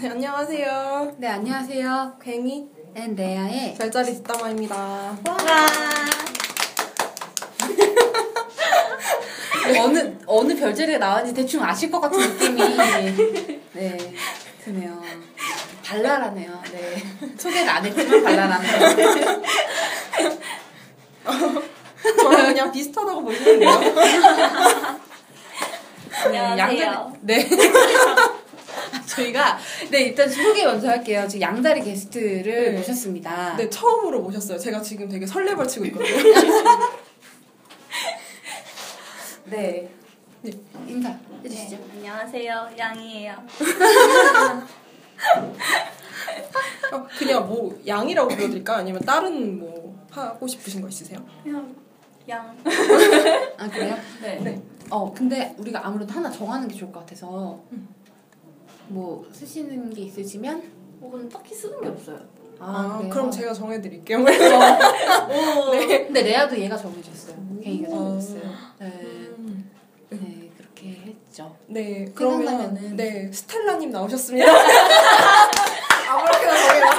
네, 안녕하세요. 네, 안녕하세요. 괭이 and 레아의 별자리 뒷담화입니다. 와! 어느 어느 별자리가 나왔는지 대충 아실 것 같은 느낌이 네 드네요. 발랄하네요. 네 소개가 안 했지만 발랄하네요. 저랑 그냥 비슷하다고 보시는데요. 안녕하세요. 네. 저희가 네 일단 소개 먼저 할게요. 지금 양다리 게스트를 네. 모셨습니다. 네, 처음으로 모셨어요. 제가 지금 되게 설레발치고 있거든요. 네. 네. 인사 해주시죠. 네, 안녕하세요. 양이에요. 어, 그냥 뭐 양이라고 불러드릴까? 아니면 다른 뭐 하고 싶으신 거 있으세요? 그냥 양. 아 그래요? 네. 네. 어 근데 우리가 아무래도 하나 정하는 게 좋을 것 같아서 뭐 쓰시는 게 있으시면 어, 근데 딱히 쓰는 게 없어요. 아, 그래요? 그럼 제가 정해드릴게요. 오. 네. 근데 레아도 얘가 정해줬어요. 걔가 어. 정해줬어요. 네. 음, 네 그렇게 했죠. 네, 그러면 생각나면은. 네 스텔라님 나오셨습니다. 아무렇게나 정해라.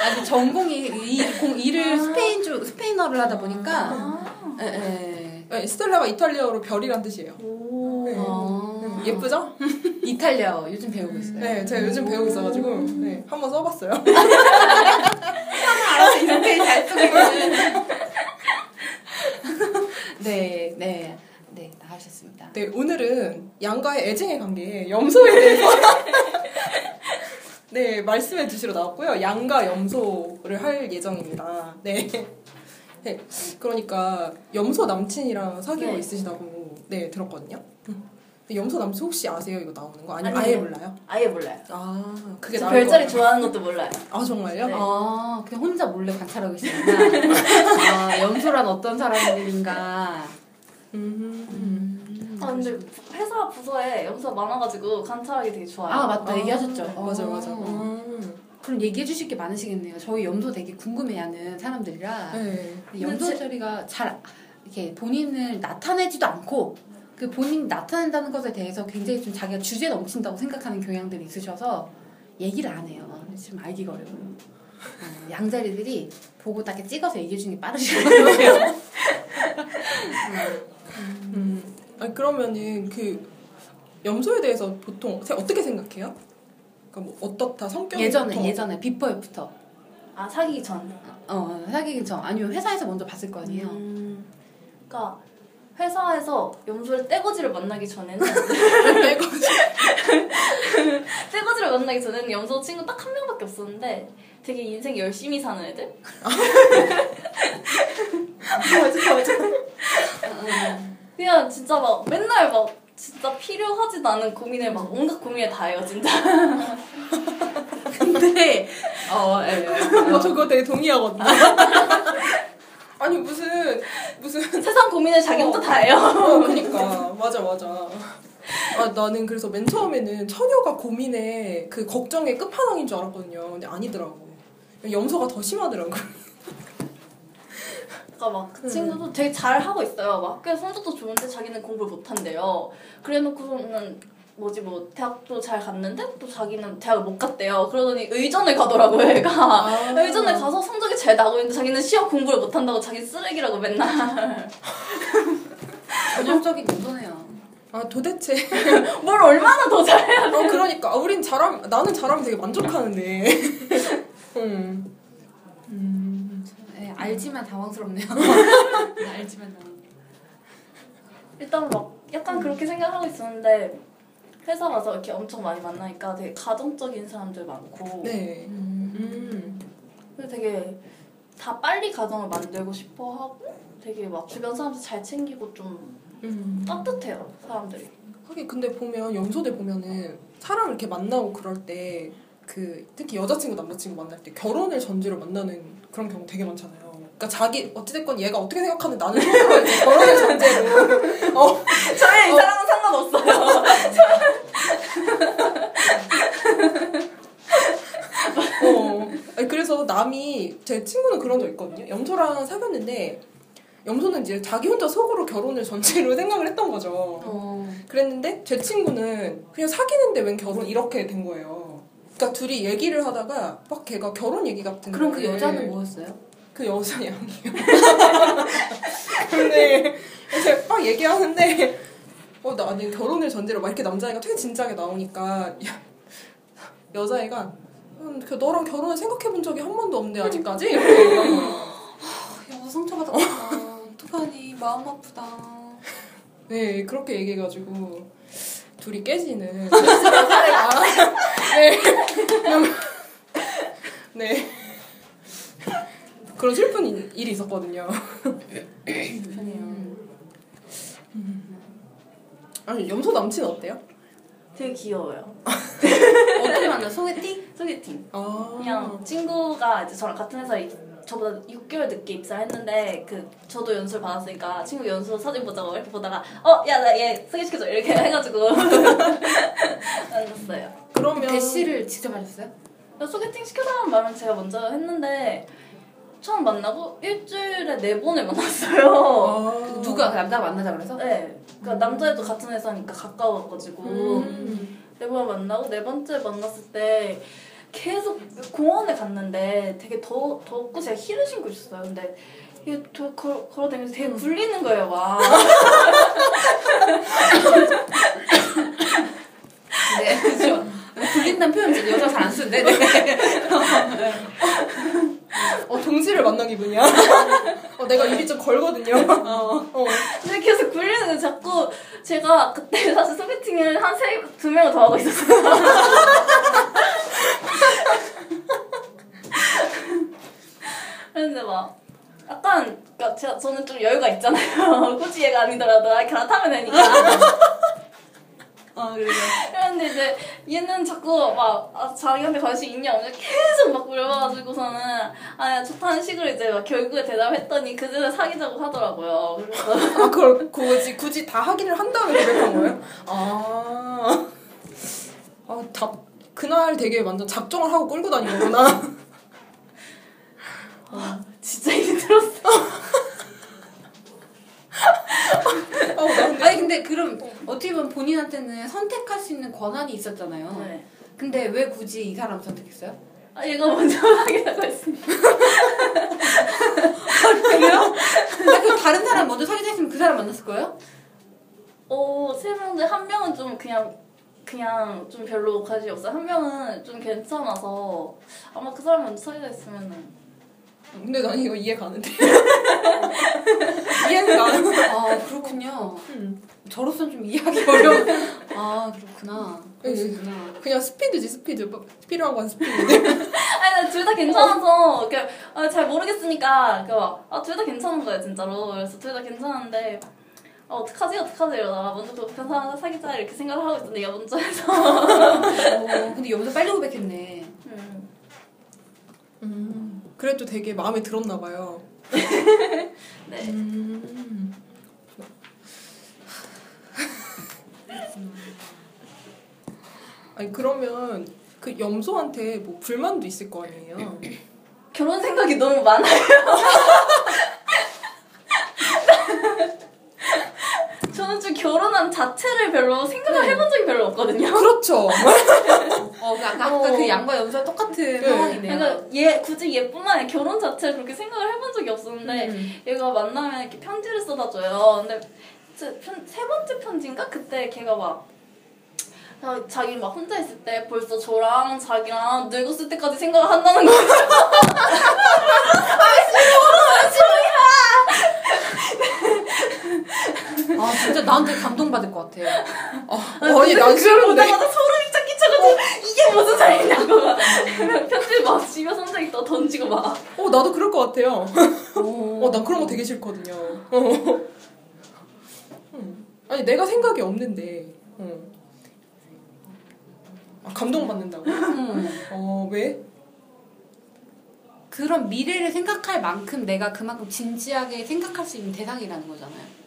아 근데 전공이 이 공, 일을 스페인주 스페인어를 하다 보니까 아. 예, 예. 네, 스텔라가 이탈리아어로 별이란 뜻이에요. 오. 네. 어. 예쁘죠? 이탈리아어 요즘 배우고 있어요. 네, 제가 요즘 배우고 있어가지고 네, 한번 써봤어요. 알아서 이렇게 잘 쓰고 있는. 네, 네, 네 나가셨습니다. 네, 오늘은 양과의 애증의 관계, 염소에 대해서 네, 말씀해 주시러 나왔고요. 양과 염소를 할 예정입니다. 네. 네, 그러니까 염소 남친이랑 사귀고 네. 있으시다고 네, 들었거든요. 음. 염소 남친 혹시 아세요? 이거 나오는 거? 아니면. 아예 몰라요? 아예 몰라요. 아, 그게 별자리 거 좋아하는 것도 몰라요. 아, 정말요? 네. 아, 그냥 혼자 몰래 관찰하고 계시구나. 아, 염소란 어떤 사람들인가. 음. 음. 아 근데 회사 부서에 염소가 많아가지고 관찰하기 되게 좋아요. 아, 맞다. 아, 얘기하셨죠. 맞아, 어. 맞아. 음. 그럼 얘기해 주실 게 많으시겠네요. 저희 염소 되게 궁금해하는 사람들이라. 네. 염소 처리가 잘 이렇게 본인을 나타내지도 않고 그 본인이 나타낸다는 것에 대해서 굉장히 좀 자기가 주제 넘친다고 생각하는 경향들이 있으셔서 얘기를 안 해요. 지금 알기가 어려워요. 어, 양자리들이 보고 딱 찍어서 얘기해 주는 게 빠르시거든요. 음. 아니, 그러면은 그 염소에 대해서 보통 세- 어떻게 생각해요? 그러니까 뭐 어떻다 성격이 예전에 예전에 before after 아 사귀기 전. 어 사귀기 전 아니면 회사에서 먼저 봤을 거 아니에요. 음. 그러니까 회사에서 염소를 떼거지를 만나기 전에는 떼거지. 떼거지를 만나기 전에는 염소 친구 딱 한 명밖에 없었는데 되게 인생 열심히 사는 애들. 맞아 맞아. 그냥 진짜 막 맨날 막 진짜 필요하지도 않은 고민을 막 온갖 고민을 다 해요 진짜. 근데 어 예, 예. 어, 저 그거 되게 동의하거든요. 아니 무슨 무슨 세상 고민을 자기 혼자 다 해요. 어 그니까 맞아 맞아. 아 나는 그래서 맨 처음에는 처녀가 고민의 그 걱정의 끝판왕인 줄 알았거든요. 근데 아니더라고. 염소가 더 심하더라고. 그러니까 막 그 친구도 되게 잘 하고 있어요. 막 학교에 성적도 좋은데 자기는 공부를 못 한대요. 그래놓고서는 뭐지 뭐 대학도 잘 갔는데 또 자기는 대학을 못 갔대요. 그러더니 의전을 가더라고요, 얘가. 아. 의전에 가서 성적이 잘 나고 있는데 자기는 시험 공부를 못 한다고 자기 쓰레기라고 맨날. 전형적인 염소네요. 아 도대체 뭘 얼마나 더 잘해야 돼. 어 그러니까 아, 우린 잘함 나는 잘하면 되게 만족하는데. 음. 음. 예, 알지만 당황스럽네요. 네, 알지만 당황. 일단 막 약간 그렇게 생각하고 있었는데 회사 가서 이렇게 엄청 많이 만나니까 되게 가정적인 사람들 많고 네. 음. 그리고 되게 다 빨리 가정을 만들고 싶어 하고 되게 막 주변 사람들 잘 챙기고 좀 음. 따뜻해요 사람들이. 하긴 근데 보면 염소들 보면은 사람 이렇게 만나고 그럴 때 그 특히 여자친구 남자친구 만날 때 결혼을 전제로 만나는 그런 경우 되게 많잖아요. 그러니까 자기 어찌됐건 얘가 어떻게 생각하는 나는 결혼을 전제로 어 저희 이 어. 사람은 상관없어요. 어. 아니, 그래서 남이 제 친구는 그런 적 있거든요. 염소랑 사귀었는데 염소는 이제 자기 혼자 속으로 결혼을 전체로 생각을 했던 거죠. 어. 그랬는데 제 친구는 그냥 사귀는데 웬 결혼 이렇게 된 거예요. 그러니까 둘이 얘기를 하다가 막 걔가 결혼 얘기 같은 그럼 그 여자는 뭐였어요? 그 여자 양이요. 근데 이제 막 얘기하는데 어 나는 결혼을 전제로 막 이렇게 남자애가 되게 진지하게 나오니까 야, 여자애가 음, 그 너랑 결혼을 생각해 본 적이 한 번도 없는데 아직까지 이렇게 얘기하는 거예요. 여자 상처받았구나. 어떡하니 마음 아프다. 네 그렇게 얘기해가지고 둘이 깨지는 네. 네. 그런 슬픈 일- 일이 있었거든요. 아니 염소 남친 어때요? 되게 귀여워요. 어떻게 만나? 소개팅? 소개팅. 아 그냥 친구가 이제 저랑 같은 회사에 저보다 6개월 늦게 입사했는데 그 저도 연수를 받았으니까 친구 연수 사진 보자고 이렇게 보다가 어 야 나 얘 소개시켜줘 이렇게 해가지고 만났어요. 그러면 대시를 직접 하셨어요? 소개팅 시켜달라는 말은 제가 먼저 했는데 처음 만나고 일주일에 네 번을 만났어요. 아. 누가 그 남자가 만나자 그래서? 네. 그러니까 남자애도 같은 회사니까 가까워가지고 음. 네번 만나고 네 번째 만났을 때 계속 공원에 갔는데 되게 더 덥고 제가 힐을 신고 있었어요. 근데 이게 도, 걸, 걸어다니면서 되게 굴리는 거예요, 막. 네, 그죠. 굴린다는 표현 진짜 여자 잘 안 쓰는데. 네. 어 동지를 만난 기분이야. 어 내가 입이 좀 걸거든요. 어. 어. 근데 계속 굴리는. 자꾸 제가 그때 사실 소개팅을 한 세, 두 명을 더 하고 있었어요. 그런데 막 약간 제가 저는 좀 여유가 있잖아요. 굳이 얘가 아니더라도 아, 갈아타면 되니까. 어, 그래서. 그런데 이제 얘는 자꾸 막 아, 자기한테 관심 있냐 없냐 계속 막 물어봐가지고서는 아 좋다는 식으로 이제 막 결국에 대답했더니 그들은 사귀자고 하더라고요. 그래서 아 그걸 굳이 굳이 다 확인을 한 다음에 고백한 거예요? 아. 아, 다, 그날 되게 완전 작정을 하고 끌고 다닌 거구나. 아, 진짜 힘들었어. 아, 나 근데 아니 근데 그럼 어떻게 보면 본인한테는 선택할 수 있는 권한이 있었잖아요. 네. 근데 왜 굳이 이 사람 선택했어요? 아 얘가 먼저 하겠다고 했으니까. 그래요? 근데 그 다른 사람 먼저 사귀자 했으면 그 사람 만났을 거예요? 어, 세 명인데 한 명은 좀 그냥 그냥 좀 별로 관심이 없어요. 한 명은 좀 괜찮아서 아마 그 사람 먼저 사귀자 했으면은 근데 난 이거 이해 가는데. 이해는 가는 아 그렇군요. 음. 저로서는 좀 이해하기 어려워. 아 그렇구나. 그러시구나. 그냥 스피드지 스피드. 필요한 건 스피드. 아니 나 둘 다 괜찮아서 그, 아, 잘 모르겠으니까 그 아 둘 다 괜찮은 거예요 진짜로. 그래서 둘 다 괜찮은데 아 어떡하지 어떡하지 이러다가 먼저 그 사람 사귀자 이렇게 생각을 하고 있었는데 얘가 먼저 해서 어, 근데 여기서 빨리 고백했네. 음. 음. 그래도 되게 마음에 들었나 봐요. 네. 음. 아니 그러면 그 염소한테 뭐 불만도 있을 거 아니에요. 결혼 생각이 너무 많아요. 저는 좀 결혼한 자체를 별로 생각을 네. 해본 적이 별로 없거든요. 그렇죠. 어, 그 어. 그 양과 염소와 똑같은 네. 상황이네요. 그러니까 얘 굳이 얘뿐만 아니라 결혼 자체를 그렇게 생각을 해본 적이 없었는데 음. 얘가 만나면 이렇게 편지를 써다 줘요. 근데 세, 편, 세 번째 편지인가 그때 걔가 막 자- 자기 막 혼자 있을 때 벌써 저랑 자기랑 늙었을 때까지 생각을 한다는 거예요. 아 진짜 나한테 감동받을 것 같아. 아니 난 그걸. 보다가 소름이 쫙 끼쳐가지고 이게 무슨 소리냐고 막 편지 막 집에서 혼자 있다 던지고 막 어 나도 그럴 것 같아요. 오. 어난 그런 거 되게 싫거든요. 어. 음. 아니 내가 생각이 없는데. 어. 아, 감동받는다고? 음. 어 왜? 그런 미래를 생각할 만큼 내가 그만큼 진지하게 생각할 수 있는 대상이라는 거잖아요.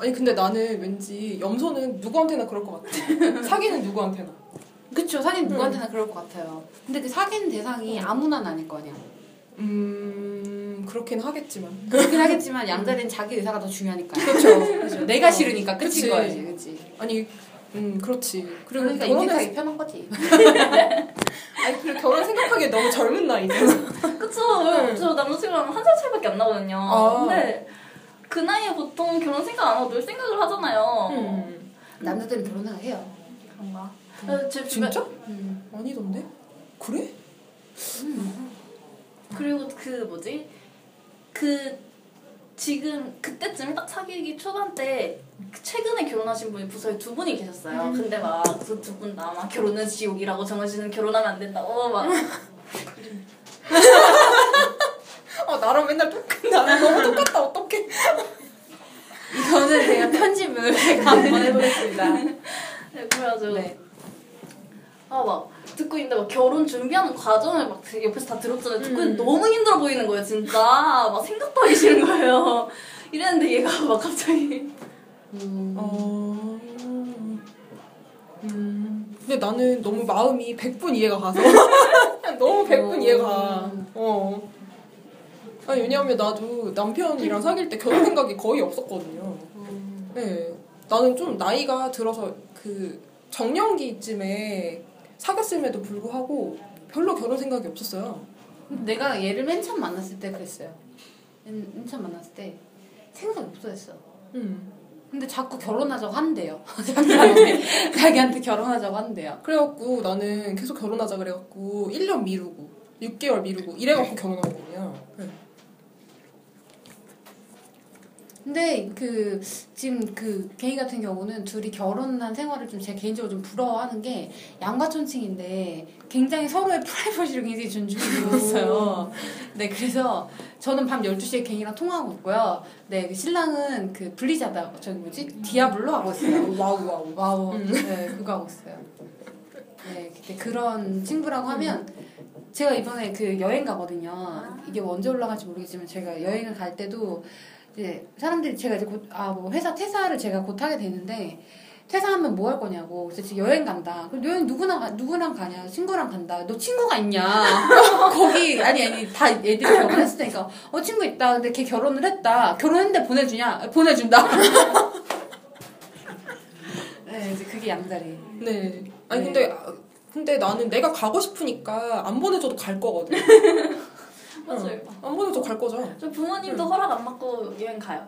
어, 아니 근데 나는 왠지 염소는 누구한테나 그럴 것 같아. 사귀는 누구한테나. 그쵸 사귄 누구한테나 그럴 것 같아요. 근데 그 사귄 대상이 아무나 아닐 거 아니야. 음 그렇긴 하겠지만. 그렇긴 하겠지만 양자리는 자기 의사가 더 중요하니까. 그렇죠. 내가 어. 싫으니까 끝인 그치. 거야지, 그렇지? 아니, 음 그렇지. 그리고 그러니까 결혼을 인생하기 편한 거지. 아니 그리고 결혼 생각하기에 너무 젊은 나이잖아. 그쵸. 네. 저 남자친구랑 한 살 차이밖에 안 나거든요. 아. 근데 그 나이에 보통 결혼 생각 안 하고 놀 생각을 하잖아요. 음. 남자들은 결혼 생각 해요. 그런가? 그래서 제 주변 진짜? 음. 아니던데? 그래? 그리고 그 뭐지? 그 지금 그때쯤 딱 사귀기 초반 때 최근에 결혼하신 분이 부서에 두 분이 계셨어요. 음. 근데 막 그 두 분 다 막 결혼은 지옥이라고 정해지는 결혼하면 안 된다고 막 어 나랑 맨날 똑같 나랑 너무 똑같다 어떡해. 이거는 제가 편집을 제가 한번 해보겠습니다. 네, 그래가지고 네. 아 막 듣고 있는데 막 결혼 준비하는 과정을 막 옆에서 다 들었잖아요. 듣고 음. 있는데 너무 힘들어 보이는 거예요, 진짜. 막 생각도 하기 싫은 거예요. 이랬는데 얘가 막 갑자기 음. 어. 음. 근데 나는 너무 마음이 100분 이해가 가서 너무 100분 어. 이해가 가. 어. 아니 왜냐하면 나도 남편이랑 사귈 때 결혼 생각이 거의 없었거든요. 음. 네. 나는 좀 나이가 들어서 그 정년기쯤에 사귀었음에도 불구하고 별로 결혼 생각이 없었어요. 내가 얘를 맨 처음 만났을 때 그랬어요. 맨, 맨 처음 만났을 때 생각이 없어졌어. 음. 근데 자꾸 결혼하자고 한대요. 자기한테, 자기한테 결혼하자고 한대요. 그래갖고 나는 계속 결혼하자 그래갖고 1년 미루고 6개월 미루고 이래갖고 결혼한 거거든요. 네. 근데 그 지금 그 괭이 같은 경우는 둘이 결혼한 생활을 좀 제 개인적으로 좀 부러워하는 게 양과 천칭인데 굉장히 서로의 프라이버시를 굉장히 존중해 주었어요. 네, 그래서 저는 밤 12시에 괭이랑 통화하고 있고요. 네, 그 신랑은 그 블리자드 저기 뭐지? 디아블로 하고 있어요. 와우 와우 와우. 음. 네, 그거 하고 있어요. 네, 그때 그런 친구라고 하면 제가 이번에 그 여행 가거든요. 이게 언제 올라갈지 모르겠지만 제가 여행을 갈 때도 이제 사람들이 제가 이제 곧, 아, 뭐 회사 퇴사를 제가 곧 하게 되는데 퇴사하면 뭐 할 거냐고. 그래서 지금 여행 간다. 그럼 여행 누구랑, 가- 누구랑 가냐? 친구랑 간다. 너 친구가 있냐? 거기, 아니, 아니, 다 애들이 결혼했을 테니까. 어, 친구 있다. 근데 걔 결혼을 했다. 결혼했는데 보내주냐? 보내준다. 네, 이제 그게 양다리. 네. 아니 네. 근데 아, 근데 나는 내가 가고 싶으니까 안 보내줘도 갈 거거든. 맞아요. 어, 안 보내줘도 갈 거죠. 저 부모님도 허락 안 받고 여행 가요.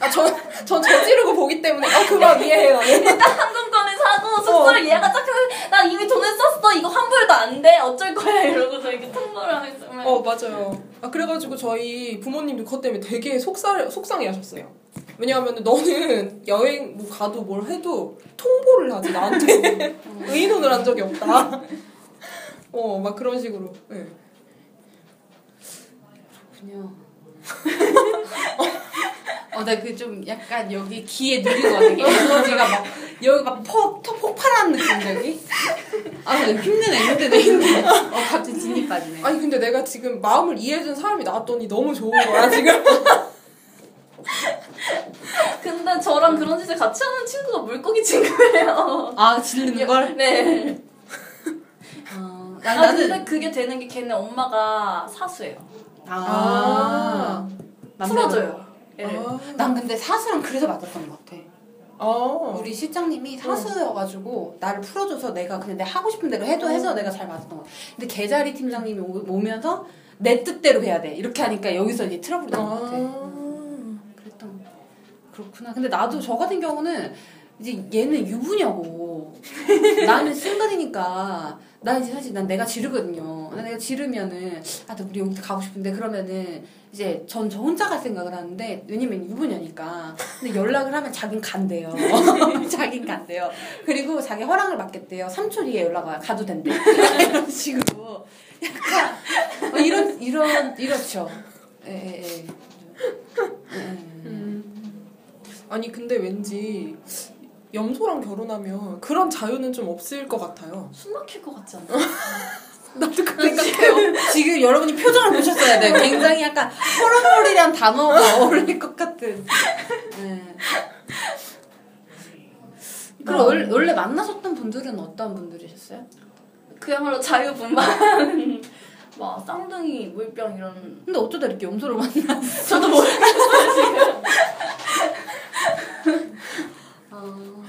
아, 저, 전 저지르고 보기 때문에, 아, 그만 이해해요. 항공권을 사고 숙소를 예약을 딱 해서 나 이미 돈을 썼어. 이거 환불도 안 돼. 어쩔 거야. 이러고서 이렇게 통보를 있으면 어, 맞아요. 아, 그래가지고 저희 부모님도 그것 때문에 되게 속상, 속상해 하셨어요. 왜냐하면 너는 여행 뭐 가도 뭘 해도 통보를 하지, 나한테. 의논을 한 적이 없다. 어, 막 그런 식으로. 네. 그렇군요. 어, 나 그 좀 약간 여기 귀에 누린 거 같아. 에너지가 막, 여기 막 폭, 터 폭발하는 느낌, 여기? 아, 근데 힘드네, 힘드네, 힘드네. 어, 갑자기 진이 빠지네. 아니, 근데 내가 지금 마음을 이해해준 사람이 나왔더니 너무 좋은 거야, 지금. 근데 저랑 그런 짓을 같이 하는 친구가 물고기 친구예요. 아, 지르는 걸? 네. 어, 아, 나, 근데 나는. 그게 되는 게 걔네 엄마가 사수예요. 아. 풀어줘요. 예. 아. 난 근데 사수랑 그래서 맞았던 것 같아. 아. 우리 실장님이 사수여가지고 나를 풀어줘서 내가 그냥 내 하고 싶은 대로 해도 해서 내가 잘 맞았던 것 같아. 근데 개자리 팀장님이 오- 오면서 내 뜻대로 해야 돼. 이렇게 하니까 여기서 이제 트러블이 나는 것 같아. 아. 그랬던 그렇구나. 근데 나도 저 같은 경우는 이제 얘는 유부녀고 나는 싱글이니까 나 이제 사실 난 내가 지르거든요. 나 내가 지르면은 아, 나 우리 여기 가고 싶은데 그러면은 이제 전 저 혼자 갈 생각을 하는데 왜냐면 유부녀니까. 근데 연락을 하면 자긴 간대요. 자긴 간대요. 그리고 자기 허락을 받겠대요. 3초 뒤에 연락 와 가도 된대. 이런 식으로 약간 어, 이런 이런 이렇죠. 예, 예, 예. 예, 예. 음. 아니 근데 왠지 염소랑 결혼하면 그런 자유는 좀 없을 것 같아요. 숨 막힐 것 같지 않아? 나도 그 생각해요. 지금 여러분이 표정을 보셨어야 돼요. 굉장히 약간 호러물이란 단어가 어울릴 것 같은. 네. 그럼 아. 원래, 원래 만나셨던 분들은 어떤 분들이셨어요? 그야말로 자유분방. 막 쌍둥이, 물병 이런 근데 어쩌다 이렇게 염소를 만나? 저도 모르겠어요 지금.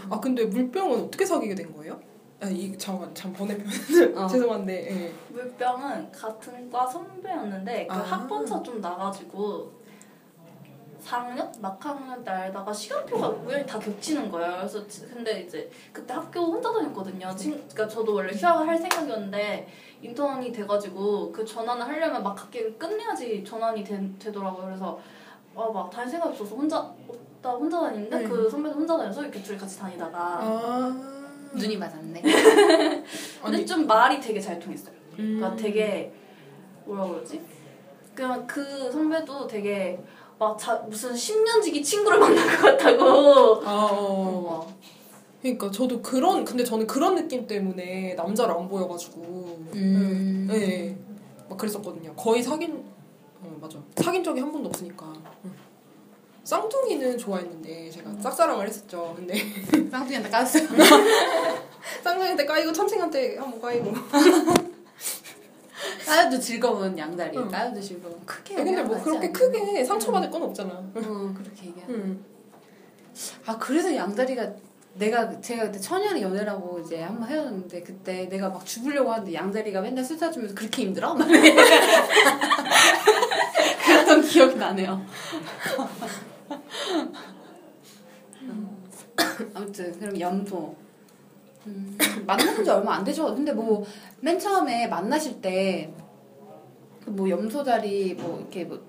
아 근데 물병은 어떻게 사귀게 된 거예요? 아이 잠깐 잠 번외편 어. 죄송한데 예. 물병은 같은 과 선배였는데 그 아. 학번차 좀 나가지고 4학년 막학년 때 알다가 시간표가 우연히 다 겹치는 거예요. 그래서 지- 근데 이제 그때 학교 혼자 다녔거든요. 친, 그러니까 저도 원래 휴학을 할 생각이었는데 인턴이 돼가지고 그 전환을 하려면 막 학기를 끝내야지 전환이 되, 되더라고요. 그래서 아, 막 다닐 생각이 없어서 혼자 나 혼자 다니는데 네. 그 선배도 혼자 다녀서 이렇게 둘이 같이 다니다가 아 눈이 맞았네. 근데 아니 좀 말이 되게 잘 통했어요. 음. 그러니까 되게 뭐라 그러지? 그냥 그 선배도 되게 막 자, 무슨 10년지기 친구를 만난 것 같다고. 아 어. 어. 그러니까 저도 그런 근데 저는 그런 느낌 때문에 남자를 안 보여가지고 음. 네, 막 그랬었거든요. 거의 사귄 어 맞아 사귄 적이 한 번도 없으니까. 응. 쌍둥이는 좋아했는데 제가 짝사랑을 했었죠. 근데 쌍둥이한테 까였어요. 쌍둥이한테 까이고 천칭한테 한번 까이고. 까여도 즐거운 양다리. 응. 까여도 즐거운 크게. 근데 뭐 그렇게? 크게 상처받을 건 없잖아. 어 그렇게 얘기하. 응. 아 그래서 양다리가 내가 제가 그때 천연의 연애라고 이제 한번 헤어졌는데 그때 내가 막 죽으려고 하는데 양다리가 맨날 술 사 주면서 그렇게 힘들어? 막. 그랬던 기억이 나네요. 음. 아무튼 그럼 염소 음, 만나본 지 얼마 안 되죠. 근데 뭐 맨 처음에 만나실 때그뭐 염소 자리 뭐 이렇게 뭐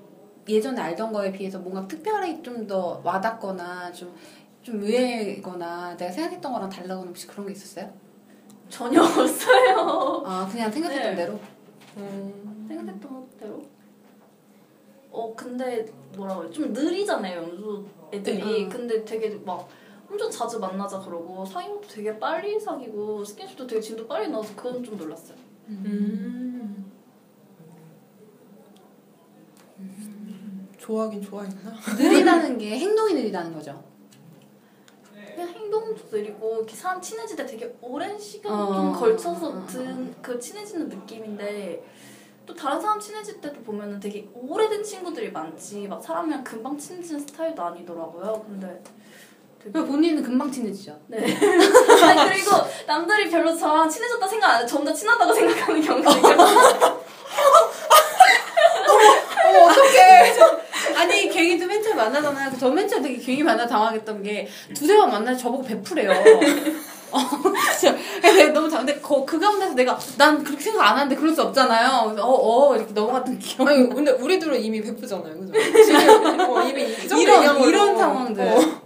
예전에 알던 거에 비해서 뭔가 특별히 좀 더 와닿거나 좀, 좀 의외거나 내가 생각했던 거랑 달라거나 혹시 그런 게 있었어요? 전혀 없어요. 아, 그냥 생각했던 네. 대로? 음. 생각했던 대로. 어 근데 뭐라 그래 좀 느리잖아요 연수 애들이. 네. 응. 근데 되게 막 엄청 자주 만나자 그러고 사귀는 것도 되게 빨리 사귀고 스킨십도 되게 진도 빨리 나와서 그건 좀 놀랐어요. 음. 좋아하긴 좋아했나? 느리다는 게 행동이 느리다는 거죠. 그냥 행동도 느리고 이렇게 사람 친해질 때 되게 오랜 시간 어. 좀 걸쳐서 든 그 친해지는 느낌인데 또 다른 사람 친해질 때도 보면은 되게 오래된 친구들이 많지 막 사람이랑 금방 친해지는 스타일도 아니더라고요. 근데 되게 본인은 금방 친해지죠. 네. 아니, 그리고 남들이 별로 저랑 친해졌다 생각 안 해. 전더 친하다고 생각하는 경우가 있어요. 어머, 어떡해. 아니, 갱이도 맨 처음에 만나잖아요. 저 맨 처음에 되게 갱이 만나 당황했던 게 두세 번 만나서 저보고 베푸래요. 어, 진짜. 너무 당, 근데 그, 그 가운데서 내가, 난 그렇게 생각 안 하는데 그럴 수 없잖아요. 그래서 어, 어, 이렇게 넘어갔던 기억. 아니 근데 우리들은 이미 베프잖아요, 그죠? 지금 어, 이미 이 정도 이런, 이런. 상황들. 어.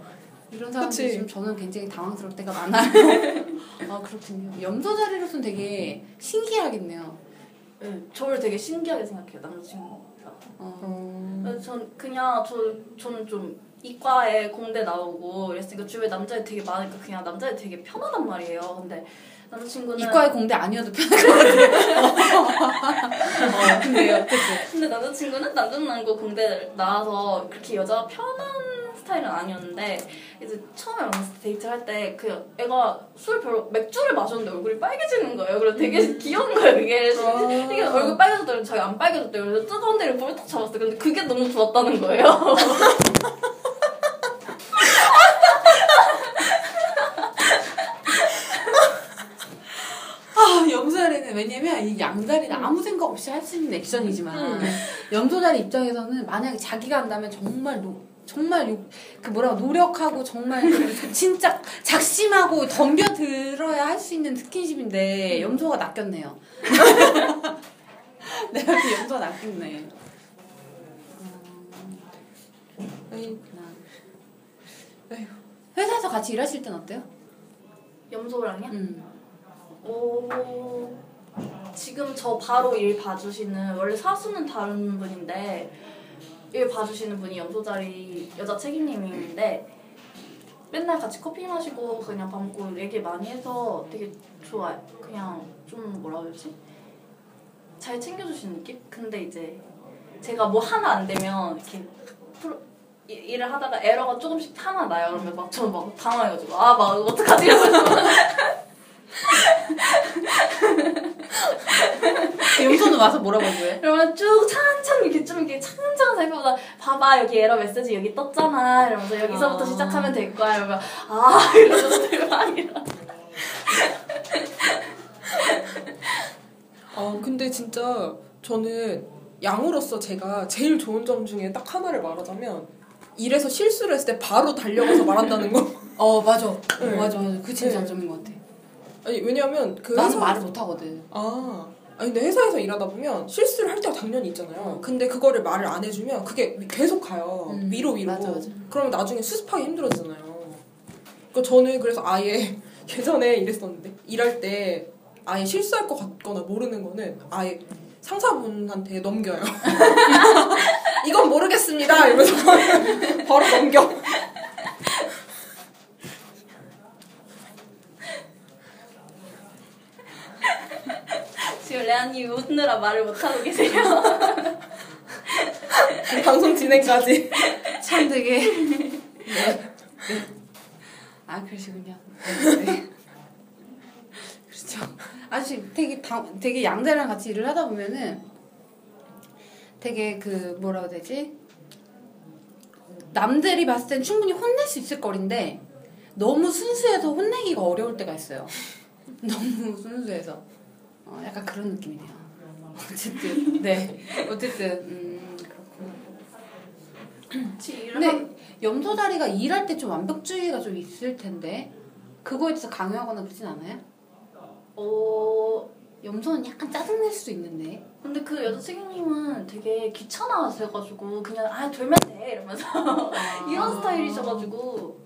이런 그치. 좀 저는 굉장히 당황스러울 때가 많아요. 아, 그렇군요. 염소 자리로서는 되게 신기하겠네요. 네, 저를 되게 신기하게 생각해요 남자친구가. 어. 어. 그래서 전 그냥 저 저는 좀 이과에 공대 나오고 이랬으니까 주변에 남자애 되게 많으니까 그냥 남자애 되게 편하단 말이에요. 근데 남자친구는 이과의 공대 아니어도 편할 것 같아요. 어, 근데요. 근데 남자친구는 남자남고 공대 나와서 그렇게 여자가 편한 스타일은 아니었는데 이제 처음에 만났을 때 데이트를 할 때 그 애가 술 별로 맥주를 마셨는데 얼굴이 빨개지는 거예요. 그래서 되게 귀여운 거예요. 그래서 아. 이게 얼굴 빨개졌다 자기 안 빨개졌대요. 그래서 뜨거운 데를 볼떡 잡았어요. 근데 그게 너무 좋았다는 거예요. 아, 염소자리는 왜냐면 이 양다리는 아무 생각 없이 할 수 있는 액션이지만 음. 염소자리 입장에서는 만약에 자기가 한다면 정말 노, 정말 요, 그 뭐라고 노력하고 정말 그 진짜 작심하고 덤벼들어야 할 수 있는 스킨십인데 염소가 낚였네요. 내가 그 염소가 낚였네. 회사에서 같이 일하실 땐 어때요? 염소랑요? 음. 오 지금 저 바로 일 봐주시는 원래 사수는 다른 분인데 일 봐주시는 분이 염소자리 여자 책임님인데 맨날 같이 커피 마시고 그냥 밥 먹고 얘기 많이 해서 되게 좋아요. 그냥 좀 뭐라 그러지? 잘 챙겨주시는 느낌? 근데 이제 제가 뭐 하나 안 되면 이렇게 프로, 이- 일을 하다가 에러가 조금씩 하나 나요. 그러면 막 저는 막 당황해가지고 아 막 어떡하지 이러면서 염소는 와서 뭐라고 해? 그러면 쭉 찬찬 이렇게 좀 이렇게 차근차근 살펴보다 봐봐 여기 에러 메시지 여기 떴잖아 이러면서 여기서부터 아. 시작하면 될 거야 이러면 아 이러면서 막 이러 아 근데 진짜 저는 양으로서 제가 제일 좋은 점 중에 딱 하나를 말하자면 일에서 실수를 했을 때 바로 달려가서 말한다는 거. 어 맞아. 네. 맞아 맞아. 그 진짜 네. 장점인 것 같아. 아니 왜냐하면 그 나는 회사- 말을 못 하거든. 아, 아니 근데 회사에서 일하다 보면 실수를 할 때가 당연히 있잖아요. 근데 그거를 말을 안 해주면 그게 계속 가요. 음, 위로 위로. 맞아, 맞아. 그러면 나중에 수습하기 힘들어지잖아요. 그 저는 그래서 아예 예전에 이랬었는데 일할 때 아예 실수할 것 같거나 모르는 거는 아예 상사분한테 넘겨요. 이건 모르겠습니다. 이러면서 바로 넘겨. 지금 레아님 웃느라 말을 못하고 계세요 방송 진행까지. 참 되게. 아 그러시군요. 네. 네. 그렇죠. 아주 되게 당, 되게 양자랑 같이 일을 하다 보면은 되게 그 뭐라고 해야 되지? 남들이 봤을 땐 충분히 혼낼 수 있을 거리인데 너무 순수해서 혼내기가 어려울 때가 있어요. 너무 순수해서. 어, 약간 그런 느낌이네요. 어쨌든 네. 어쨌든 음 그렇구나. 근데 한- 염소 자리가 일할 때 좀 완벽주의가 좀 있을 텐데 그거에 대해서 강요하거나 그러진 않아요? 어 염소는 약간 짜증낼 수도 있는데 근데 그 여자 책임님은 되게 귀찮아하셔가지고 그냥 아 돌면 돼 이러면서 이런 스타일이셔가지고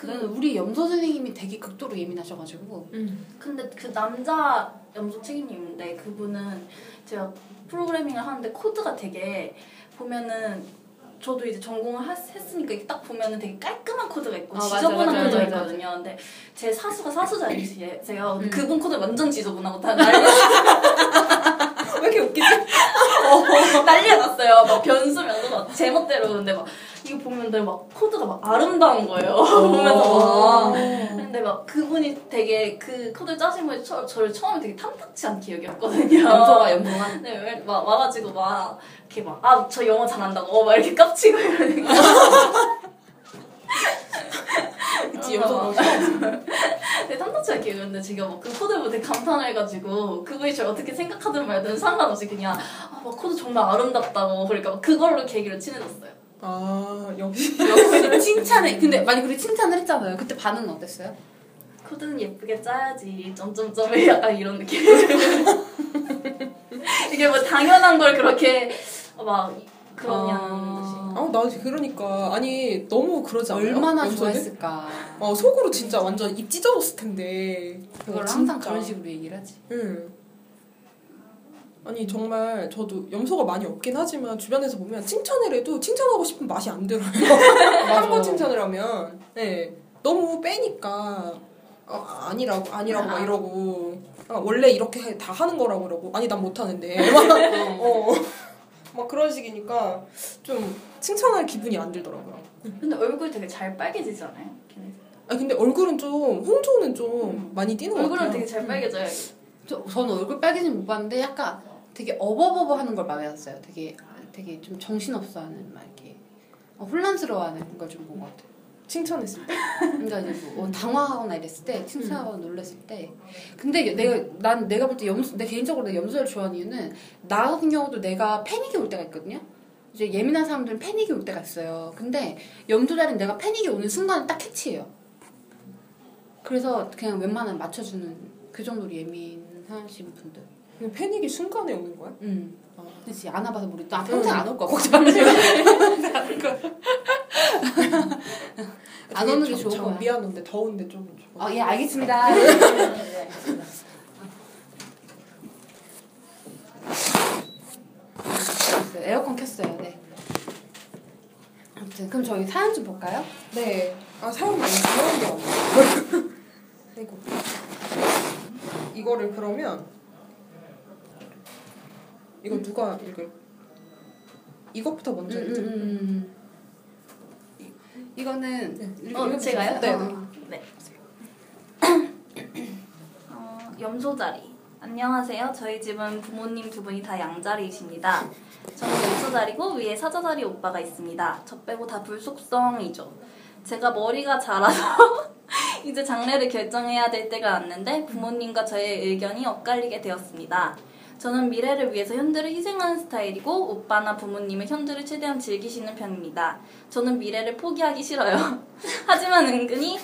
그는 그 우리 염소 선생님이 되게 극도로 예민하셔가지고 근데 그 남자 염소 책임님인데 그분은 제가 프로그래밍을 하는데 코드가 되게 보면은 저도 이제 전공을 하- 했으니까 이게 딱 보면은 되게 깔끔한 코드가 있고 아, 맞아, 지저분한 맞아, 코드가 맞아, 있거든요. 근데 제 사수가 사수자리세요. 음. 그분 코드 완전 지저분하고 다 난리 왜 이렇게 웃기지? 난리가 났어요. 막 변수 면서 막 제멋대로 근데 막 이거 보면 막 코드가 막 아름다운 거예요. 보면서 막. 근데 막 그분이 되게 그 코드 짜신 분이 저, 저를 처음에 되게 탐탁치 않게 여겼거든요. 염소가 염소가 네, 왜- 막 와가지고 막 이렇게 막 아 저 영어 잘한다고 어, 막 이렇게 깝치고 이러니까 그치 되게 탐탁치 않게 여겼는데 제가 막 그 코드 보고 되게 감탄해가지고 그분이 저를 어떻게 생각하든 말든 상관없이 그냥 아 막 코드 정말 아름답다고 그러니까 막 그걸로 계기로 친해졌어요. 아 역시 역시 칭찬해 근데 만약 우리 칭찬을 했잖아요 그때 반응은 어땠어요? 코드는 예쁘게 짜야지 점점점 약간 이런 느낌 이게 뭐 당연한 걸 그렇게 막 그러냐는 듯이 아, 아나 그러니까 아니 너무 그러지 않아요? 얼마나 염소는? 좋아했을까 어 속으로 진짜 완전 입 찢어졌을 텐데 그걸 어, 항상. 그런 식으로 얘기를 하지 응. 아니 정말 저도 염소가 많이 없긴 하지만 주변에서 보면 칭찬을 해도 칭찬하고 싶은 맛이 안 들어요. 한 번 칭찬을 하면. 네. 너무 빼니까 어, 아니라고 아니라고 막 이러고 아, 원래 이렇게 해- 다 하는 거라고 그러고 아니 난 못하는데. 막, 어, 막 그런 식이니까 좀 칭찬할 기분이 안 들더라고요. 근데 얼굴 되게 잘 빨개지잖아요 아 근데 얼굴은 좀 홍조는 좀 많이 띄는 것 얼굴은 같아요. 되게 잘 빨개져요. 저, 저는 얼굴 빨개진 못 봤는데 약간 되게 어버버버 하는 걸 들었어요. 되게 되게 좀 정신없어 하는 막 이렇게 어, 혼란스러워하는 걸 좀 본 것 같아요. 칭찬했을 때. 그러니까 이제 뭐 어, 당황하거나 이랬을 때 칭찬하거나 놀랐을 때 근데 내가 난 내가 볼 때 염소 내 개인적으로 내가 염소를 좋아하는 이유는 나 같은 경우도 내가 패닉이 올 때가 있거든요. 이제 예민한 사람들은 패닉이 올 때가 있어요. 근데 염소자리는 내가 패닉이 오는 순간 딱 캐치해요. 그래서 그냥 웬만하면 맞춰주는 그 정도로 예민하신 분들. 그냥 패닉이 순간에 오는 거야? 응. 아. 그렇지 안아봐서 모르. 나 평생 안올 거야. 걱정하지 마. 안 오는 게참 거야. 미안한데 더운데 좀. 좀- 아, 예, 알겠습니다. 네, 알겠습니다. 에어컨 켰어요. 네. 아무튼 그럼 저희 사연 좀 볼까요? 네. 아 사연 너무 중요한 게 없네. 아이고. 이거를 그러면 이거 누가 읽을? 이것부터 먼저 읽죠. 음, 이거는 네. 읽- 어, 읽어주세요. 제가요? 네, 어. 네. 어, 염소자리 안녕하세요. 저희 집은 부모님 두 분이 다 양자리이십니다. 저는 염소자리고 위에 사자자리 오빠가 있습니다. 저 빼고 다 불속성이죠. 제가 머리가 자라서 이제 장래를 결정해야 될 때가 왔는데 부모님과 저의 의견이 엇갈리게 되었습니다. 저는 미래를 위해서 현재를 희생하는 스타일이고 오빠나 부모님은 현재를 최대한 즐기시는 편입니다. 저는 미래를 포기하기 싫어요. 하지만 은근히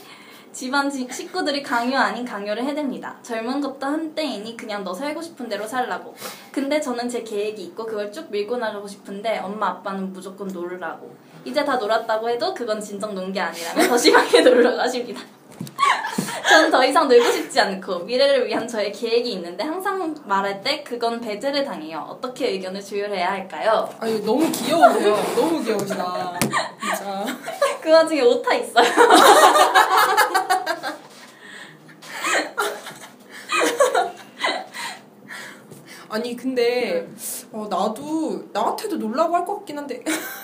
집안 지- 식구들이 강요 아닌 강요를 해댑니다. 젊은 것도 한때이니 그냥 너 살고 싶은 대로 살라고. 근데 저는 제 계획이 있고 그걸 쭉 밀고 나가고 싶은데 엄마 아빠는 무조건 놀으라고. 이제 다 놀았다고 해도 그건 진정 논 게 아니라면 더 심하게 놀러 가십니다. 전 더 이상 놀고 싶지 않고 미래를 위한 저의 계획이 있는데 항상 말할 때 그건 배제를 당해요. 어떻게 의견을 조율해야 할까요? 아니 너무 귀여우세요. 너무 귀여우시다. 진짜. 그 와중에 오타 있어요. 아니 근데 어, 나도 나한테도 놀라고 할 것 같긴 한데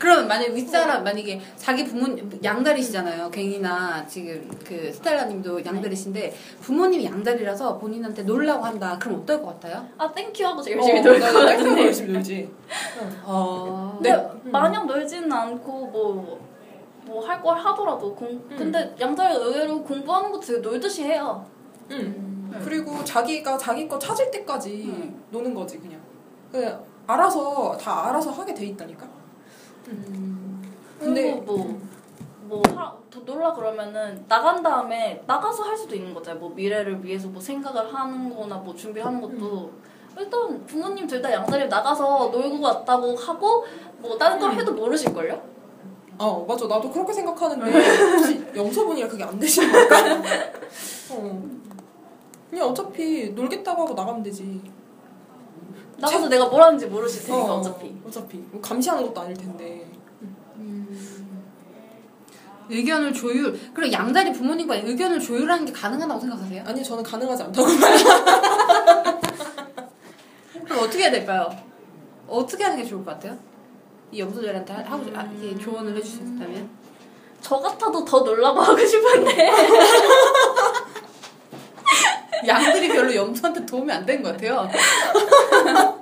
그러면 만약 윗사람 만약에 자기 부모님 양자리시잖아요. 괭이나 지금 그 스텔라님도 양자리신데 부모님이 양자리라서 본인한테 놀라고 한다. 그럼 어떨 것 같아요? 아 thank you 하고 열심히 어, 놀 것 같은데. 열심히 놀지. 어. 근데 음. 마냥 놀지는 않고 뭐 뭐 할 걸 하더라도 공 음. 근데 양자리 의외로 공부하는 것도 되게 놀듯이 해요. 응. 음. 그리고 자기가 자기 거 찾을 때까지 음. 노는 거지 그냥. 그냥 알아서 다 알아서 하게 돼 있다니까. 근데- 그리고 뭐뭐 더 놀라 그러면은 나간 다음에 나가서 할 수도 있는 거잖아요. 뭐 미래를 위해서 뭐 생각을 하는 거나 뭐 준비하는 것도 일단 부모님 둘 다 양자리 나가서 놀고 왔다고 하고 뭐 다른 걸 음. 해도 모르실걸요? 어 맞아 나도 그렇게 생각하는데 혹시 염소분이라 그게 안 되시는 걸까? 어. 그냥 어차피 놀겠다고 하고 나가면 되지. 나가서 내가 뭘 하는지 모르실 테니까 어, 어차피. 어차피 뭐 감시하는 것도 아닐 텐데. 의견을 조율. 그리고 양다리 부모님과 의견을 조율하는 게 가능하다고 생각하세요? 아니 저는 가능하지 않다고. 그럼 어떻게 해야 될까요? 어떻게 하는 게 좋을 것 같아요? 이 염소들한테 하- 하고 아, 이게 조언을 해주실 수 있다면? 저 같아도 더 놀라고 하고 싶은데 별로 염소한테 도움이 안 되는 것 같아요.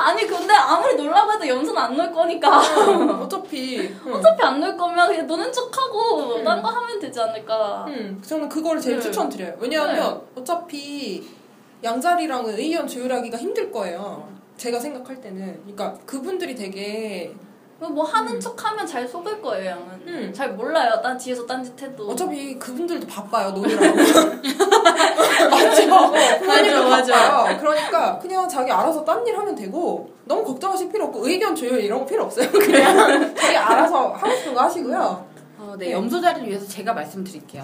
아니 근데 아무리 놀라고 해도 염소는 안 놀 거니까 어차피. 응. 어차피 안 놀 거면 그냥 노는 척하고 음. 딴거 하면 되지 않을까 음, 저는 그걸 제일 네. 추천드려요. 왜냐하면 어차피 양자리랑은 의견 조율하기가 힘들 거예요. 제가 생각할 때는. 그러니까 그분들이 되게 뭐 하는 척하면 잘 속을 거예요 양은 음. 잘 몰라요 딴 뒤에서 딴짓 해도 어차피 그분들도 바빠요 노느라고. 맞죠. 맞아, 바빠요. 그러니까 그냥 자기 알아서 딴 일 하면 되고 너무 걱정하실 필요 없고 의견 조율 이런 거 필요 없어요. 그냥 자기 알아서 하고 싶은 거 하시고요. 어, 네, 염소자리를 위해서 제가 말씀드릴게요.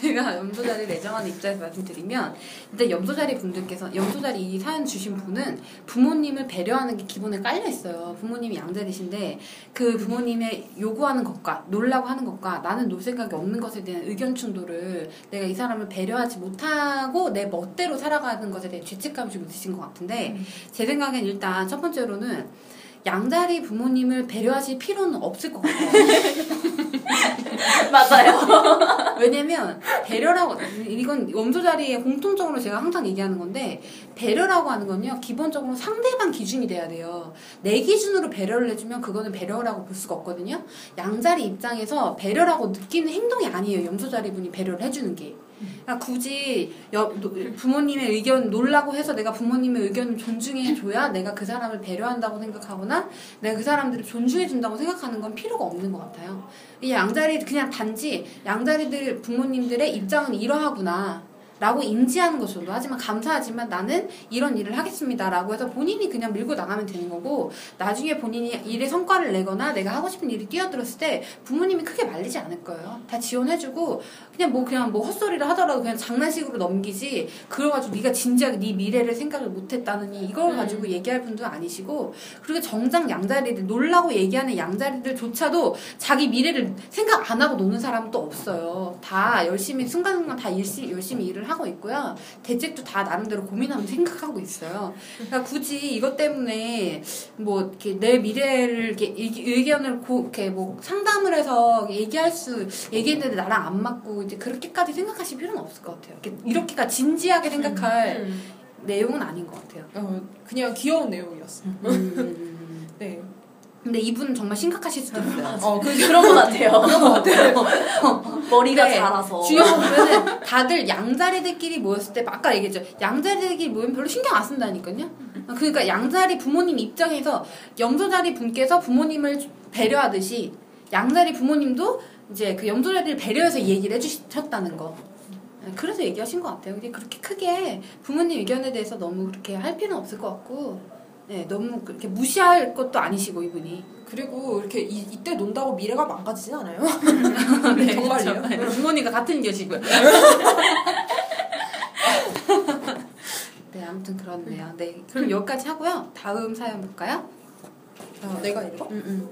제가 염소자리를 애정하는 입장에서 말씀드리면, 일단 염소자리 분들께서, 염소자리 이 사연 주신 분은 부모님을 배려하는 게 기본에 깔려 있어요. 부모님이 양자리신데, 그 부모님의 요구하는 것과, 놀라고 하는 것과, 나는 놀 생각이 없는 것에 대한 의견 충돌을 내가 이 사람을 배려하지 못하고 내 멋대로 살아가는 것에 대해 죄책감이 좀 있으신 것 같은데, 제 생각엔 일단 첫 번째로는 양자리 부모님을 배려하실 필요는 없을 것 같아요. 맞아요 왜냐면 배려라고 이건 염소자리에 공통적으로 제가 항상 얘기하는 건데 배려라고 하는 건요 기본적으로 상대방 기준이 돼야 돼요. 내 기준으로 배려를 해주면 그거는 배려라고 볼 수가 없거든요. 양자리 입장에서 배려라고 느끼는 행동이 아니에요 염소자리 분이 배려를 해주는 게 그러니까 굳이 여- 노- 부모님의 의견 놀라고 해서 내가 부모님의 의견을 존중해 줘야 내가 그 사람을 배려한다고 생각하거나 내가 그 사람들을 존중해 준다고 생각하는 건 필요가 없는 것 같아요. 이 양자리 그냥 단지 양자리들 부모님들의 입장은 이러하구나. 라고 인지하는 것 정도. 하지만 감사하지만 나는 이런 일을 하겠습니다 라고 해서 본인이 그냥 밀고 나가면 되는 거고 나중에 본인이 일에 성과를 내거나 내가 하고 싶은 일이 뛰어들었을 때 부모님이 크게 말리지 않을 거예요. 다 지원해주고 그냥 뭐 그냥 뭐 헛소리를 하더라도 그냥 장난식으로 넘기지 그래가지고 네가 진지하게 네 미래를 생각을 못했다느니 이걸 음. 가지고 얘기할 분도 아니시고 그리고 정작 양자리들 놀라고 얘기하는 양자리들조차도 자기 미래를 생각 안 하고 노는 사람은 또 없어요. 다 열심히 순간순간 다 일시, 열심히 일을 고민을 하고 있고요. 대책도 다 나름대로 고민하면 생각하고 있어요. 그러니까 굳이 이것 때문에 뭐 이렇게 내 미래를 이렇게 의- 의견을 고, 이렇게 뭐 상담을 해서 얘기할 수 얘기했는데 나랑 안 맞고 이제 그렇게까지 생각하실 필요는 없을 것 같아요. 이렇게 이렇게까지 진지하게 생각할 음. 내용은 아닌 것 같아요. 어, 그냥 귀여운 내용이었어. 음. 네. 근데 이분은 정말 심각하실 수도 있어요. 어, 그 그런 것 같아요. 머리가 네. 자라서. 주의가 보면은 다들 양자리들끼리 모였을 때 아까 얘기했죠. 양자리들끼리 모이면 별로 신경 안 쓴다니까요. 그러니까 양자리 부모님 입장에서 염소자리 분께서 부모님을 배려하듯이 양자리 부모님도 이제 그 염소자리를 배려해서 얘기를 해주셨다는 거. 네, 그래서 얘기하신 것 같아요. 근데 그렇게 크게 부모님 의견에 대해서 너무 그렇게 할 필요는 없을 것 같고, 네, 너무 그렇게 무시할 것도 아니시고 이분이. 그리고 이렇게 이, 이때 논다고 미래가 망가지진 않아요. 네, 정말요? 그렇죠. 부모님과 같은 교시고요. 네, 아무튼 그렇네요. 네, 그럼 여기까지 하고요. 다음 사연 볼까요? 아, 내가 읽어? 음, 음.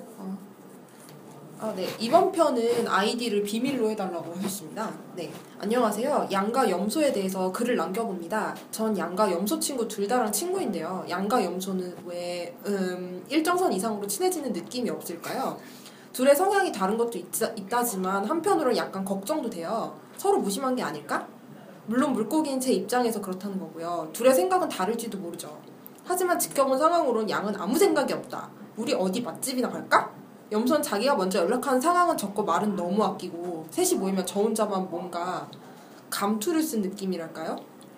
아, 네. 이번 편은 아이디를 비밀로 해달라고 하셨습니다. 네. 안녕하세요. 양과 염소에 대해서 글을 남겨봅니다. 전 양과 염소 친구 둘 다랑 친구인데요. 양과 염소는 왜, 음, 일정선 이상으로 친해지는 느낌이 없을까요? 둘의 성향이 다른 것도 있자, 있다지만 한편으로 약간 걱정도 돼요. 서로 무심한 게 아닐까? 물론 물고기인 제 입장에서 그렇다는 거고요. 둘의 생각은 다를지도 모르죠. 하지만 지켜본 상황으로는 양은 아무 생각이 없다. 우리 어디 맛집이나 갈까? 염소는 자기가 먼저 연락하는 상황은 적고 말은 너무 아끼고 셋이 모이면 저 혼자만 뭔가 감투를 쓴 느낌이랄까요?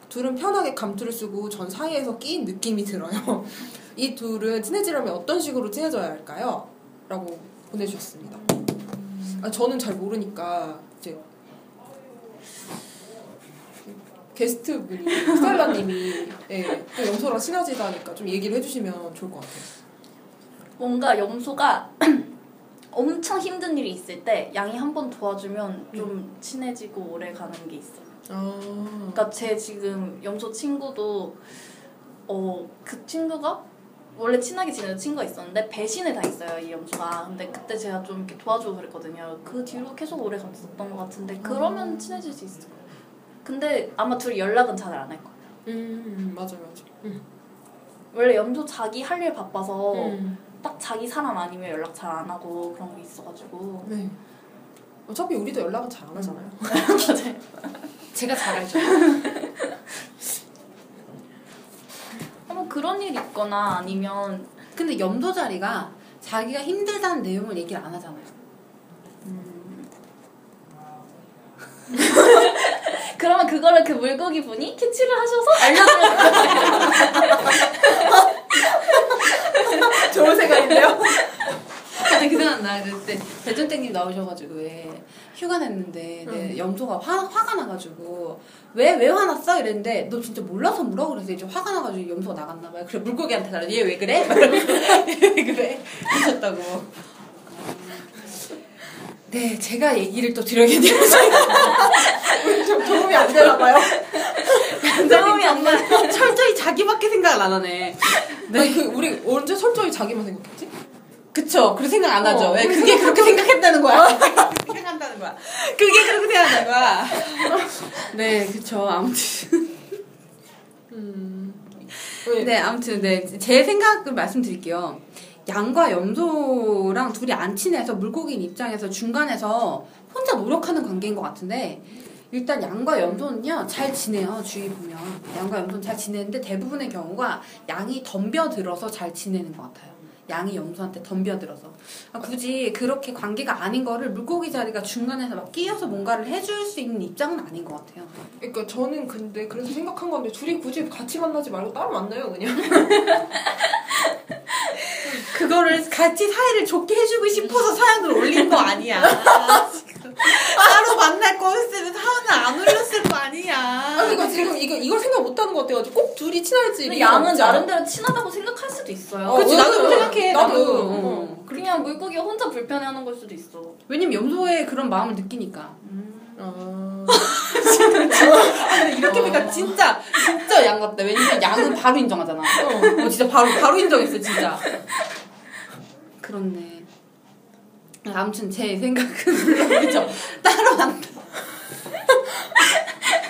둘은 편하게 감투를 쓰고 전 사이에서 끼인 느낌이 들어요. 이 둘은 친해지려면 어떤 식으로 친해져야 할까요? 라고 보내주셨습니다. 아, 저는 잘 모르니까 이제 게스트 분이 스텔라님이 예, 또 염소랑 친해지다니까 좀 얘기를 해주시면 좋을 것 같아요. 뭔가 염소가 엄청 힘든 일이 있을 때 양이 한 번 도와주면 좀 친해지고 오래 가는 게 있어요. 아, 그러니까 제 지금 염소 친구도 어 그 친구가 원래 친하게 지내는 친구가 있었는데 배신을 당했어요 이 염소가 근데 그때 제가 좀 이렇게 도와주고 그랬거든요 그 뒤로 계속 오래 갔었던 것 같은데 그러면 친해질 수 있을 거예요 근데 아마 둘이 연락은 잘 안 할 거예요 음, 맞아, 맞아. 음. 원래 염소 자기 할 일 바빠서 음. 딱 자기 사람 아니면 연락 잘 안 하고 그런 게 있어가지고 네. 어차피 우리도 연락은 잘 안 하잖아요. 제가 잘 알죠. 한번 그런 일 있거나 아니면 근데 염소 자리가 자기가 힘들다는 내용을 얘기를 안 하잖아요. 그러면 그거를 그 물고기 분이 캐치를 하셔서 알려줘야 좋은 생각인데요? 근데 그 생각 나 그때 대전땡님 나오셔가지고 왜 휴가 냈는데 내 염소가 화, 화가 나가지고 왜 왜 화났어? 이랬는데 너 진짜 몰라서 물어 그래서 이제 화가 나가지고 염소가 나갔나 봐요. 그래 물고기한테 달라 얘 왜 그래? 얘왜 그래? 하셨다고. 네 제가 얘기를 또 드려야 돼요 좀 도움이 안 되나 봐요. 도움이 안 돼. 철저히 자기밖에 생각을 안 하네 아니, 그, 우리 언제 철저히 자기만 생각했지? 그쵸. 그렇게 생각 안 하죠. 어, 왜? 그게 그렇게 생각했다는 거야. 생각한다는 거야. 그게 그렇게 생각한다는 거야. 네, 그쵸. 아무튼. 음. 왜? 네, 아무튼, 네. 제 생각을 말씀드릴게요. 양과 염소랑 둘이 안 친해서 물고기인 입장에서 중간에서 혼자 노력하는 관계인 것 같은데, 일단 양과 염소는요, 잘 지내요, 주위 보면. 양과 염소는 잘 지내는데 대부분의 경우가 양이 덤벼들어서 잘 지내는 것 같아요. 양이 염소한테 덤벼들어서. 아, 굳이 그렇게 관계가 아닌 거를 물고기 자리가 중간에서 막 끼어서 뭔가를 해줄 수 있는 입장은 아닌 것 같아요. 그러니까 저는 근데 그래서 생각한 건데 둘이 굳이 같이 만나지 말고 따로 만나요 그냥. 그거를 같이 사이를 좋게 해주고 싶어서 사연을 올린 거 아니야. 따로 만날 거였으면 사연을 안 올렸을 거 아니야. 아니 이거 지금 이거 이걸 생각 못 하는 것 같아가지고 꼭 둘이 친할지. 근데 양은? 나름대로 친하다고 생각할 수도 있어요. 어, 그치, 나도 나도, 생각해. 나도. 나도. 어. 어. 그냥 물고기가 혼자 불편해하는 걸 수도 있어. 왜냐면 염소의 그런 마음을 느끼니까. 아. 근데 이렇게 보니까 진짜 진짜 양 같다. 왜냐면 양은 바로 인정하잖아. 어, 진짜 바로 바로 인정했어 진짜. 그렇네. 아무튼 제 생각은 물론 그죠. 따로 안아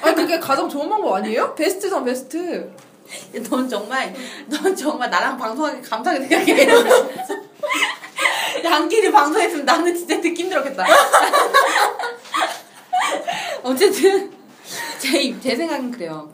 근데 그게 가장 좋은 방법 아니에요? 베스트잖아 베스트. 넌 정말 넌 정말 나랑 방송하기 감사하게 생각해. 양끼리 방송했으면 나는 진짜 듣기 힘들었겠다. 어쨌든 제, 제 생각은 그래요.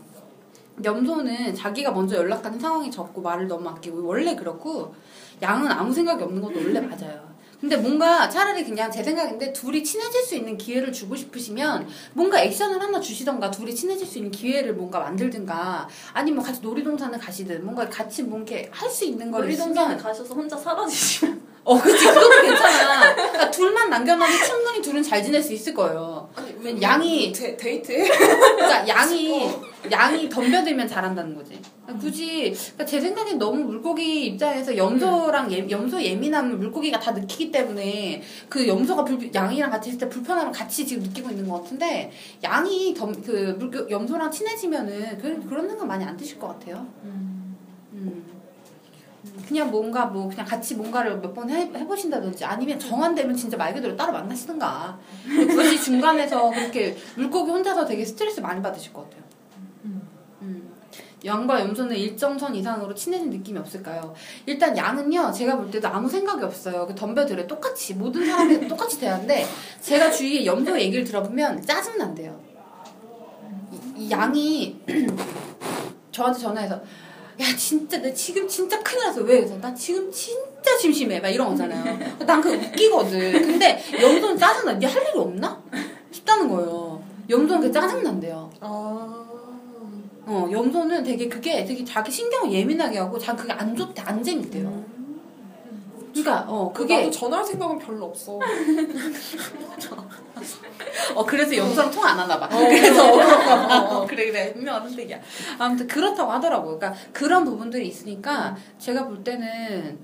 염소는 자기가 먼저 연락하는 상황이 적고 말을 너무 아끼고 원래 그렇고 양은 아무 생각이 없는 것도 원래 맞아요. 근데 뭔가 차라리 그냥 제 생각인데 둘이 친해질 수 있는 기회를 주고 싶으시면 뭔가 액션을 하나 주시던가 둘이 친해질 수 있는 기회를 뭔가 만들든가 아니면 뭐 같이 놀이동산을 가시든 뭔가 같이 뭔가 할 수 있는 걸 놀이동산에 가셔서 혼자 사라지시면 어 그치 그것도 괜찮아 그러니까 둘만 남겨놔도 충분히 둘은 잘 지낼 수 있을 거예요 아니 왜 양이- 데, 데이트해? 그러니까 양이 양이 덤벼들면 잘한다는 거지. 그러니까 굳이 그러니까 제 생각엔 너무 물고기 입장에서 염소랑 예, 염소 예민함을 물고기가 다 느끼기 때문에 그 염소가 불, 양이랑 같이 있을 때 불편함을 같이 지금 느끼고 있는 것 같은데 양이 덤, 그 물고, 염소랑 친해지면은 그, 그런 생각 많이 안 드실 것 같아요. 음. 그냥 뭔가 뭐 그냥 같이 뭔가를 몇 번 해보신다든지 아니면 정한되면 진짜 말 그대로 따로 만나시든가 굳이 중간에서 그렇게 물고기 혼자서 되게 스트레스 많이 받으실 것 같아요. 음. 양과 염소는 일정 선 이상으로 친해진 느낌이 없을까요? 일단 양은요, 제가 볼 때도 아무 생각이 없어요. 그 덤벼들에 똑같이, 모든 사람이 똑같이 대하는데, 제가 주위에 염소 얘기를 들어보면 짜증난대요. 이, 이 양이 저한테 전화해서, 야, 진짜, 나 지금 진짜 큰일 났어. 왜? 그래서 나 지금 진짜 심심해. 막 이런 거잖아요. 난 그거 웃기거든. 근데 염소는 짜증나. 니 할 일이 없나? 싶다는 거예요. 염소는 그게 짜증난대요. 아. 어, 염소는 되게 그게 되게 자기 신경을 예민하게 하고 자기 그게 안 좋대, 안 재밌대요. 그러니까, 어, 그게 그게, 나도 전화할 생각은 별로 없어. 어, 그래서 염소랑 통안 하나 봐. 어, 그래서 그런가 봐. 어, 그래, 그래. 분명한 선택이야. 아무튼 그렇다고 하더라고요. 그러니까 그런 부분들이 있으니까 제가 볼 때는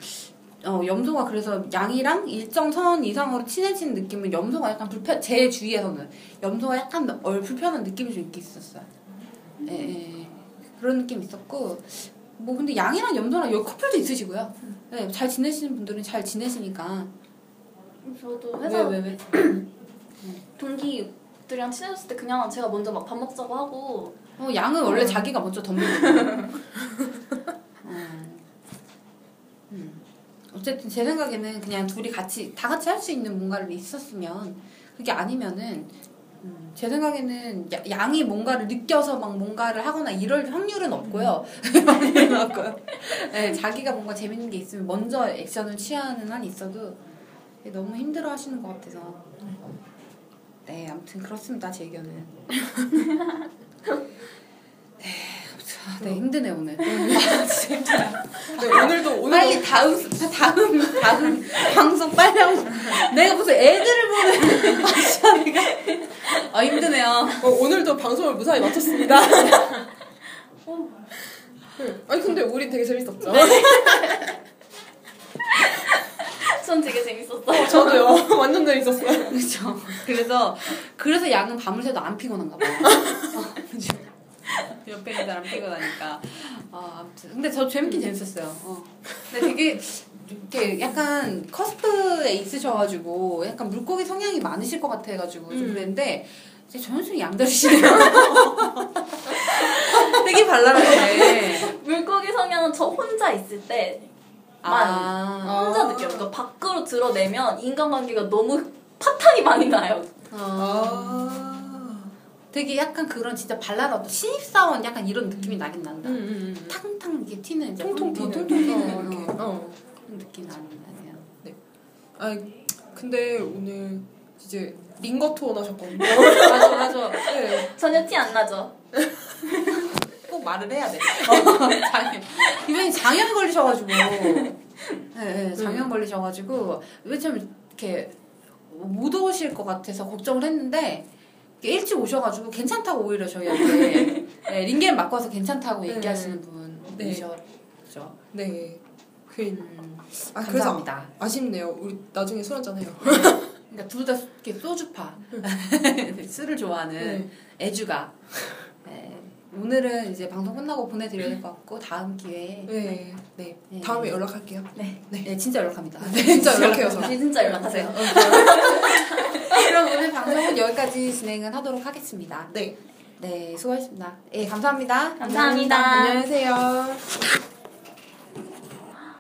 어, 염소가 그래서 양이랑 일정 선 이상으로 친해지는 느낌은 염소가 약간 불편, 제 주위에서는 염소가 약간 얼 불편한 느낌이 좀 있긴 있었어요. 예, 예, 예. 그런 느낌 있었고, 뭐 근데 양이랑 염소랑 여기 커플도 있으시고요. 네, 잘 지내시는 분들은 잘 지내시니까. 저도 왜, 회사 왜, 왜? 동기들이랑 친해졌을 때 그냥 제가 먼저 막 밥 먹자고 하고 어, 양은 원래 자기가 먼저 덤비는 음. 어쨌든 제 생각에는 그냥 둘이 같이 다 같이 할 수 있는 뭔가를 있었으면 그게 아니면은 음, 제 생각에는 야- 양이 뭔가를 느껴서 막 뭔가를 하거나 이럴 확률은 없고요. 없고요. 네, 자기가 뭔가 재밌는 게 있으면 먼저 액션을 취하는 한 있어도 너무 힘들어 하시는 것 같아서. 네, 아무튼 그렇습니다, 제 의견은. 네, 아무튼, 네, 힘드네, 오늘. 아, 진짜. 네, 오늘도 오늘도 빨리 다음 다음 다음 방송 빨리 하고. 내가 무슨 애들을 보는 아시아니가 아 힘드네요. 어, 오늘도 방송을 무사히 마쳤습니다. 네. 아니 근데 우리 되게 재밌었죠. 전 되게 재밌었어요. 저도요. 완전 재밌었어요. 그렇죠. 그래서 그래서 양은 밤을 새도 안 피곤한가 봐요. 어. 옆에 있는 사람 피곤하니까. 아 아무튼 근데 저 재밌긴 재밌었어요. 어. 근데 되게 이렇게 약간 커스프에 있으셔가지고 약간 물고기 성향이 많으실 것 같아가지고 좀 음. 그랬는데 이제 전순이 양다리시네요. 되게 발랄하시네. 물고기 성향은 저 혼자 있을 때 아. 혼자 느껴요. 그러니까 밖으로 드러내면 인간관계가 너무 파탄이 많이 나요. 아. 아. 되게 약간 그런 진짜 발랄하고 신입사원 약간 이런 느낌이 나긴 난다. 음, 음, 음. 탕탕 이게 튀는 이제 통통 어, 튀는. 통통 튀는 어, 이렇게. 어, 어. 그런 느낌이 나긴 나네요. 아 근데 오늘 이제 링거 투어 나셨거든요. 맞아 맞아. 네. 전혀 티 안 나죠. 꼭 말을 해야 돼. 어, 장염. 이분이 장염 걸리셔가지고. 네, 네, 장염 걸리셔가지고 왜 좀 이렇게 못 오실 것 같아서 걱정을 했는데 일찍 오셔가지고 괜찮다고 오히려 저희한테 네, 링겐 맞고 와서 괜찮다고 네. 얘기하시는 네. 분이셨죠. 네. 그, 음, 아, 그래서 감사합니다. 아쉽네요. 우리 나중에 술 한잔 해요. 그러니까 둘 다 소주파 술을 좋아하는 네. 애주가 네. 오늘은 이제 방송 끝나고 보내드려야 될 것 같고 다음 기회에 네. 네. 네. 다음에 연락할게요. 네. 네, 진짜 연락합니다. 네, 진짜 연락해요, 저. 네, 진짜 연락하세요. 그럼 오늘 방송은 여기까지 진행을 하도록 하겠습니다. 네. 네, 수고하셨습니다. 예, 감사합니다. 감사합니다. 안녕하세요.